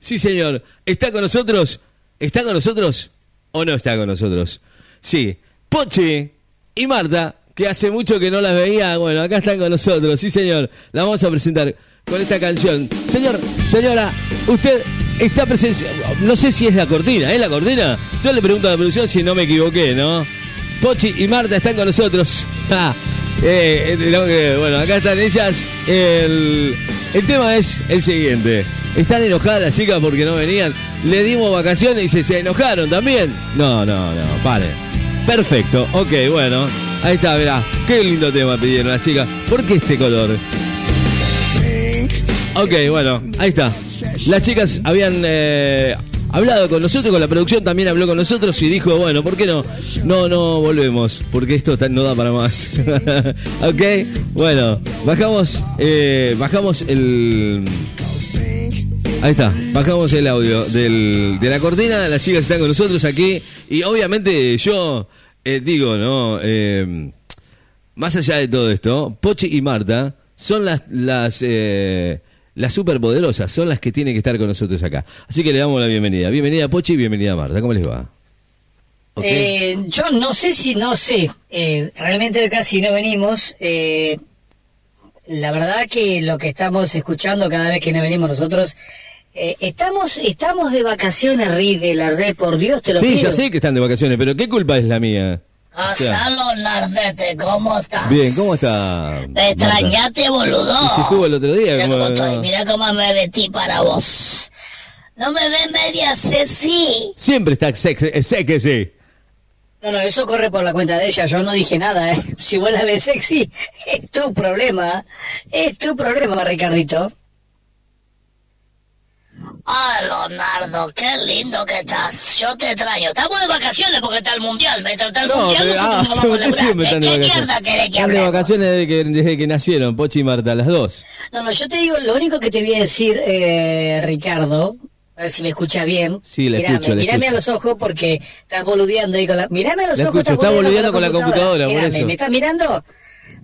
Sí, señor. ¿Está con nosotros? ¿Está con nosotros o no está con nosotros? Sí. Poche y Marta, que hace mucho que no las veía, bueno, acá están con nosotros. Sí, señor. La vamos a presentar con esta canción. Señor, señora, usted está presencia. No sé si es la cortina, ¿es la cortina? Yo le pregunto a la producción si no me equivoqué, ¿no? Pochi y Marta están con nosotros. Ah, eh, eh, bueno, acá están ellas. El, el tema es el siguiente. ¿Están enojadas las chicas porque no venían? Le dimos vacaciones y se, enojaron también. No, no, no, pare. Perfecto, ok, bueno. Ahí está, verá. Qué lindo tema pidieron las chicas. ¿Por qué este color? Ok, bueno, ahí está. Las chicas habían eh, hablado con nosotros, con la producción también habló con nosotros y dijo, bueno, ¿por qué no? No, no volvemos, porque esto no da para más. ok, bueno, bajamos, eh, bajamos el... Ahí está, bajamos el audio del, de la cortina, las chicas están con nosotros aquí y obviamente yo eh, digo, ¿no? Eh, más allá de todo esto, Pochi y Marta son las las eh, las superpoderosas, son las que tienen que estar con nosotros acá. Así que le damos la bienvenida. Bienvenida Pochi y bienvenida Marta. ¿Cómo les va? Eh, yo no sé si, no sé, eh, realmente casi no venimos. eh, la verdad que lo que estamos escuchando cada vez que no venimos nosotros, eh, estamos estamos de vacaciones, Ri, de la red, por Dios te lo sí, pido. ya sé que están de vacaciones, pero ¿qué culpa es la mía? O sea, Gonzalo Nardete, ¿cómo estás? bien, ¿cómo está? ¿Me extrañaste, boludo? Y si estuvo el otro día, Mira ¿cómo estoy, no? mira cómo me vestí para vos. No me ves media sexy. Siempre está sexy, eh, sexy. No, no, eso corre por la cuenta de ella, yo no dije nada, ¿eh? Si vos la ves sexy, es tu problema, es tu problema, Ricardito. Ah, Leonardo, qué lindo que estás. Yo te extraño. Estamos de vacaciones porque está el mundial. Mientras está el No, mundial, pero, ah, no siempre están de ¿De qué vacaciones. que Están de vacaciones desde que, desde que nacieron, Pochi y Marta, las dos. No, no, yo te digo, lo único que te voy a decir, eh, Ricardo, a ver si me escuchas bien. Sí, Mirame, escucho, la Mirame escucho. a los ojos porque estás boludeando ahí con la... Mirame a los ojos, escucho, está boludeando con la computadora, Mirame, eso. ¿me estás mirando?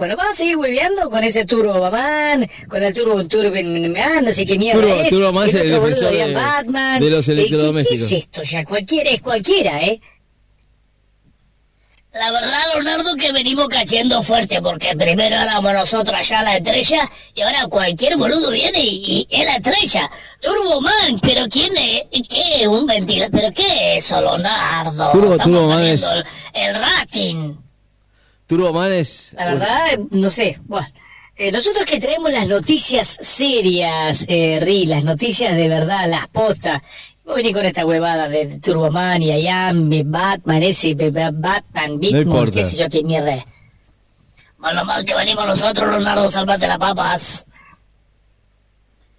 Bueno, vas a seguir hueveando con ese Turbo Mamán, con el Turbo Turbo Man, no sé qué mierda Turbo- es. Turbo Man es el defensor de Batman. de los Eh, ¿qué- electrodomésticos. ¿Qué, es esto ya? Cualquiera es cualquiera, ¿eh? La verdad, Leonardo, que venimos cayendo fuerte porque primero éramos nosotros allá la estrella y ahora cualquier boludo viene y, y es la estrella. Turboman, pero ¿quién es? ¿Qué es un ventilador? ¿Pero qué es eso, Leonardo? Turbo- Estamos Turboman es- perdiendo El, el rating. Turboman es... La verdad, no sé. Bueno, eh, nosotros que traemos las noticias serias, eh, Ri, las noticias de verdad, las postas. Vos venís con esta huevada de Turboman y Ayam, Batman, ese, Batman, Big No qué sé yo qué mierda es. Malo mal que venimos nosotros, Leonardo, salvate las papas.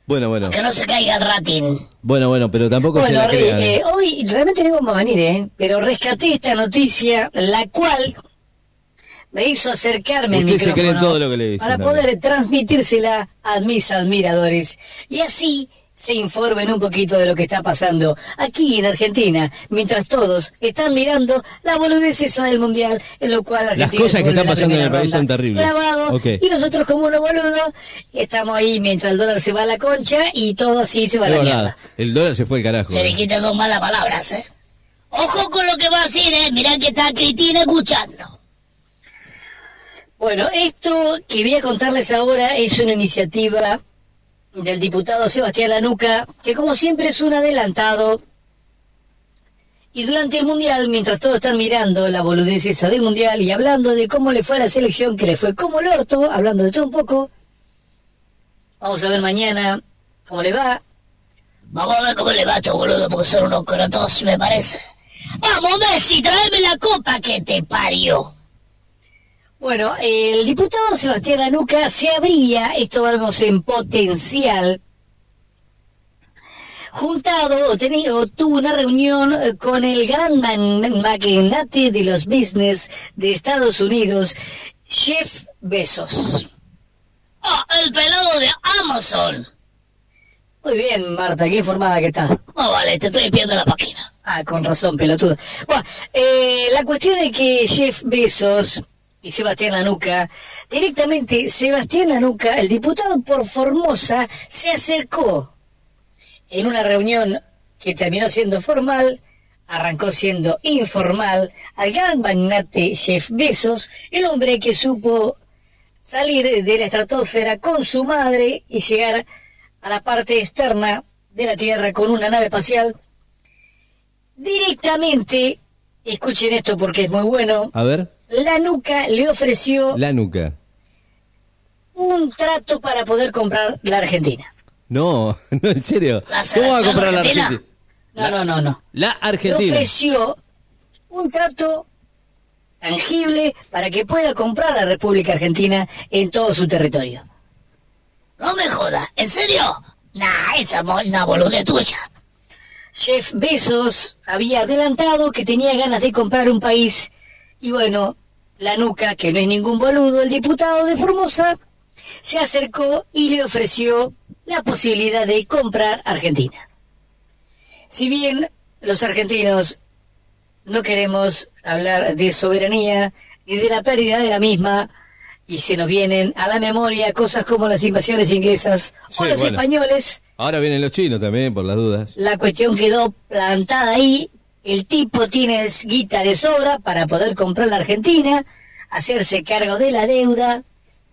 Bueno, bueno. Que no se caiga el rating. Bueno, bueno, pero tampoco se Bueno, la Ri, crean. eh, hoy realmente no íbamos a venir, ¿eh? Pero rescaté esta noticia, la cual me hizo acercarme al Ustedes se micrófono creen todo lo que le dicen para también. poder transmitírsela a mis admiradores y así se informen un poquito de lo que está pasando aquí en Argentina, mientras todos están mirando la boludez esa del mundial, en lo cual Argentina cosas se que están pasando en el país son terribles. clavado, Ok. y nosotros como unos boludos estamos ahí mientras el dólar se va a la concha y todo así se va a la mierda. el dólar se fue el carajo. Le eh. dijiste dos malas palabras, ¿eh? Ojo con lo que va a decir, ¿eh? Mirá que está Cristina escuchando. Bueno, esto que voy a contarles ahora es una iniciativa del diputado Sebastián Lanuca, que como siempre es un adelantado. Y durante el Mundial, mientras todos están mirando la boludez esa del Mundial y hablando de cómo le fue a la selección, que le fue como el orto, hablando de todo un poco, vamos a ver mañana cómo le va. Vamos a ver cómo le va a estos boludo, porque son unos crotos, me parece. Vamos, Messi, tráeme la copa que te parió. Bueno, el diputado Sebastián Lanuca se abría, esto vamos en potencial, juntado o, teni- o tuvo una reunión eh, con el gran magnate de los business de Estados Unidos, Jeff Bezos. Ah, el pelado de Amazon. Muy bien, Marta, qué informada que está. Ah, vale, te estoy espiando la página. Ah, con razón, pelotudo. Bueno, eh, la cuestión es que Jeff Bezos y Sebastián Lanuca, directamente Sebastián Lanuca, el diputado por Formosa, se acercó. en una reunión que terminó siendo formal, arrancó siendo informal, al gran magnate Jeff Bezos, el hombre que supo salir de la estratosfera con su madre y llegar a la parte externa de la Tierra con una nave espacial, directamente, escuchen esto porque es muy bueno, A ver, la nuca le ofreció la nuca. un trato para poder comprar la Argentina. No, no, en serio. ¿Cómo va a comprar la argentina? No, no, no, no. La Le Argentina. ofreció un trato tangible para que pueda comprar la República Argentina en todo su territorio. No me jodas, ¿en serio? Nah, esa es una boludez tuya. Jeff Bezos había adelantado que tenía ganas de comprar un país y bueno, la nuca, que no es ningún boludo, el diputado de Formosa, se acercó y le ofreció la posibilidad de comprar Argentina. Si bien los argentinos no queremos hablar de soberanía y de la pérdida de la misma, y se nos vienen a la memoria cosas como las invasiones inglesas o los bueno. españoles, Ahora vienen los chinos también, por las dudas. la cuestión quedó plantada ahí. El tipo tiene guita de sobra para poder comprar la Argentina, hacerse cargo de la deuda.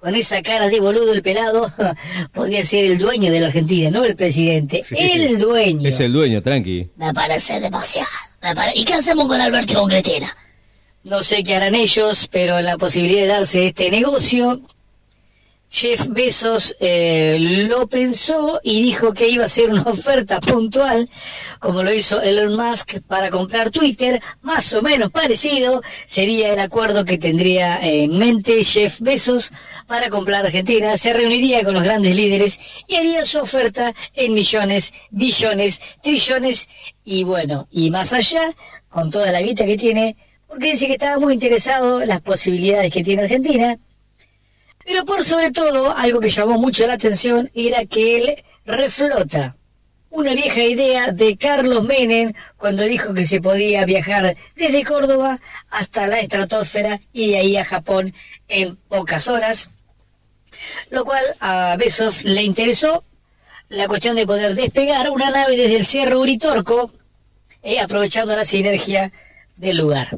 Con esa cara de boludo el pelado, podría ser el dueño de la Argentina, no el presidente, Sí. el dueño. Es el dueño, tranqui. Me parece demasiado. me pare- ¿Y qué hacemos con Alberto y con Cristina? No sé qué harán ellos, pero la posibilidad de darse este negocio, Jeff Bezos eh, lo pensó y dijo que iba a ser una oferta puntual, como lo hizo Elon Musk para comprar Twitter, más o menos parecido sería el acuerdo que tendría en mente Jeff Bezos para comprar Argentina. Se reuniría con los grandes líderes y haría su oferta en millones, billones, trillones y bueno, y más allá, con toda la guita que tiene, porque dice que estaba muy interesado en las posibilidades que tiene Argentina. Pero por sobre todo, algo que llamó mucho la atención era que él reflota una vieja idea de Carlos Menem cuando dijo que se podía viajar desde Córdoba hasta la estratosfera y de ahí a Japón en pocas horas, lo cual a Bezos le interesó la cuestión de poder despegar una nave desde el Cerro Uritorco, eh, aprovechando la sinergia del lugar.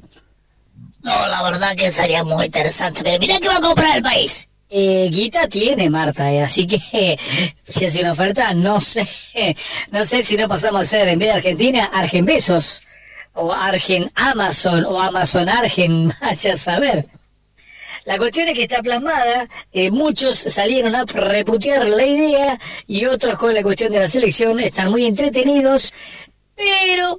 No, la verdad que sería muy interesante. Mira que va a comprar el país. Eh, guita tiene Marta, eh, así que si hace una oferta, no sé, no sé si no pasamos a ser en vez de Argentina, Argen Besos, o Argen Amazon, o Amazon Argen, vaya a saber. La cuestión es que está plasmada, eh, muchos salieron a reputear la idea y otros con la cuestión de la selección están muy entretenidos, pero,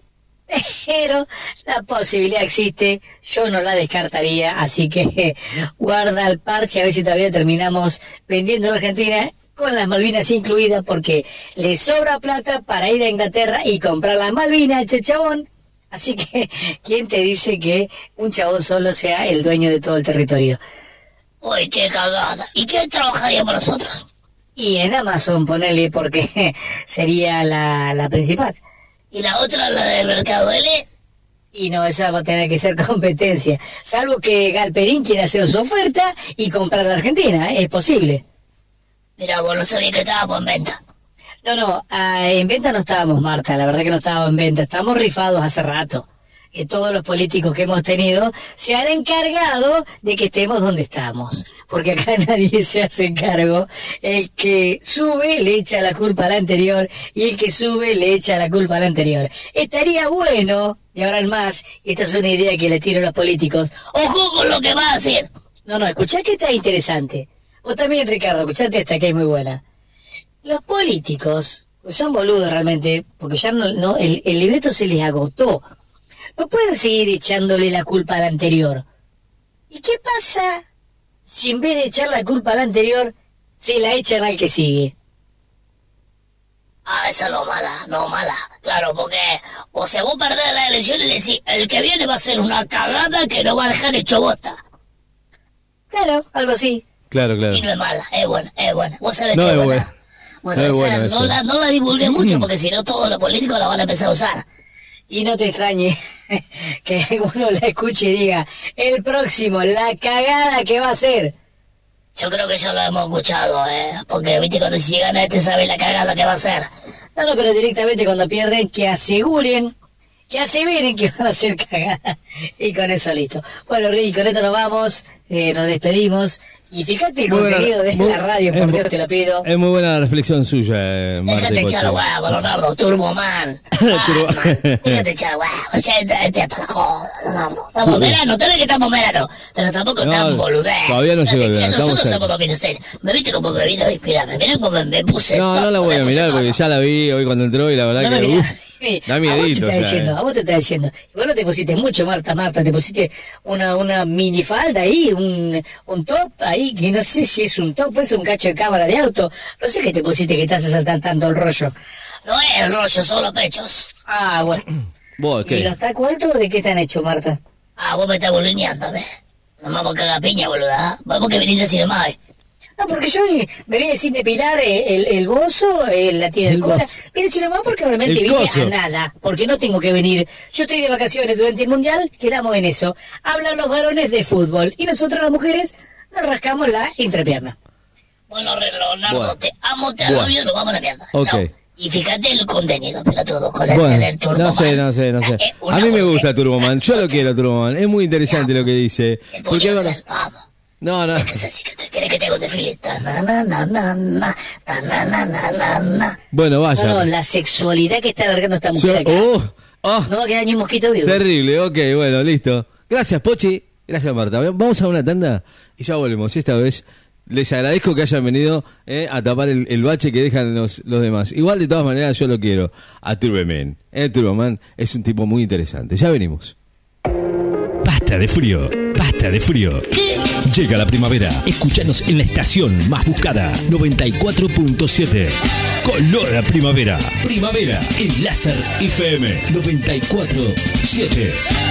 pero la posibilidad existe, yo no la descartaría, así que guarda el parche a ver si todavía terminamos vendiendo la Argentina con las Malvinas incluidas porque le sobra plata para ir a Inglaterra y comprar las Malvinas, este chabón. Así que, ¿quién te dice que un chabón solo sea el dueño de todo el territorio? Uy, qué cagada. ¿Y qué trabajaríamos nosotros? Y en Amazon ponerle porque sería la, la principal. Y la otra, la del mercado L. Y no, esa va a tener que ser competencia. Salvo que Galperín quiera hacer su oferta y comprar la Argentina. ¿eh? Es posible. Mira, vos no sabías que estábamos en venta. No, no, ah, en venta no estábamos, Marta. La verdad que no estábamos en venta. Estamos rifados hace rato. Eh, todos los políticos que hemos tenido se han encargado de que estemos donde estamos. Porque acá nadie se hace cargo. El que sube le echa la culpa al anterior y el que sube le echa la culpa al anterior. Estaría bueno, y ahora más, esta es una idea que le tiro a los políticos. Ojo con lo que va a decir. No, no, escuchá que está interesante. Vos también, Ricardo, escuchate esta que es muy buena. Los políticos son boludos realmente, porque ya no, no el, el libreto se les agotó. No pueden seguir echándole la culpa al anterior. ¿Y qué pasa si en vez de echar la culpa al anterior, se la echan al que sigue? Ah, esa no mala, no mala. Claro, porque o sea, vos perdés la elección y decís, el que viene va a ser una cagada que no va a dejar hecho bosta. Claro, algo así. Claro, claro. Y no es mala, es buena, es buena. Vos sabés No que es buena. buena. Bueno, No es esa bueno no, la, no la divulgué mucho porque si no todos los políticos la van a empezar a usar. Y no te extrañe que uno la escuche y diga, el próximo, la cagada que va a ser. Yo creo que ya lo hemos escuchado, ¿eh? Porque, viste, cuando si gana este sabe la cagada que va a hacer. No, no, pero directamente cuando pierden, que aseguren, que aseveren que van a hacer cagada. Y con eso listo. Bueno, Ricky, con esto nos vamos, eh, nos despedimos. Y fíjate el Muy buena- contenido de muy- la radio, por Dios te lo pido. Es muy buena la reflexión suya, eh, Marta Déjate y echar huevo, Leonardo, Turboman. Turbo- Ah, man, Déjate echar huevo, ya es para la joda, Leonardo. Estamos verano, tal vez que estamos verano, pero tampoco No, tan boludez. todavía no Déjate llegó el verano, Nosotros somos minutos. Me viste como me vino a inspirar, mirá como me puse. No, no la voy a mirar porque ya la vi hoy cuando entró y la verdad que a vos te está diciendo, eh. a vos te está diciendo. Y vos no te pusiste mucho, Marta, Marta, te pusiste una, una minifalda ahí, un, un top ahí, que no sé si es un top, es un cacho de cámara de auto. No sé qué te pusiste que saltar tanto el rollo. No es rollo, solo pechos. Ah, bueno. Vos, ¿Y ¿qué? los tacos altos de qué están hechos, Marta? Ah, vos me estás boludeando, ¿ves? Nos vamos a cagar piña, boluda. Vamos que venís así nomás. eh. No, porque yo me sin depilar el, el bozo, la El el cola. sin nomás porque realmente El vine coso. a nada. Porque no tengo que venir. Yo estoy de vacaciones durante el mundial, quedamos en eso. Hablan los varones de fútbol y nosotros las mujeres nos rascamos la entrepierna. Bueno, Leonardo, Bueno. te amo, te Bueno. adoro y nos vamos a la mierda. Ok. Chao. Y fíjate el contenido, pelotudo, con ese Bueno, del Turboman. no sé, no sé, no sé. A mí me gusta Turboman, yo lo quiero Turboman. Es muy interesante lo que dice. Porque del- Vamos. No, no. ¿Qué es así que tú quieres que te haga un desfile? Bueno, No, vaya. no, la sexualidad que está alargando esta Yo- mujer acá. oh, oh, No va a quedar ni un mosquito vivo. terrible, ok, bueno, listo. Gracias, Pochi. Gracias, Marta. Vamos a una tanda y ya volvemos. Esta vez les agradezco que hayan venido eh, a tapar el, el bache que dejan los, los demás. Igual, de todas maneras, yo lo quiero. A Turbeman. Eh, Turbeman es un tipo muy interesante. Ya venimos. Basta de frío, de frío. Llega la primavera. Escúchanos en la estación más buscada, 94.7. Color a primavera. Primavera en Láser FM 94.7.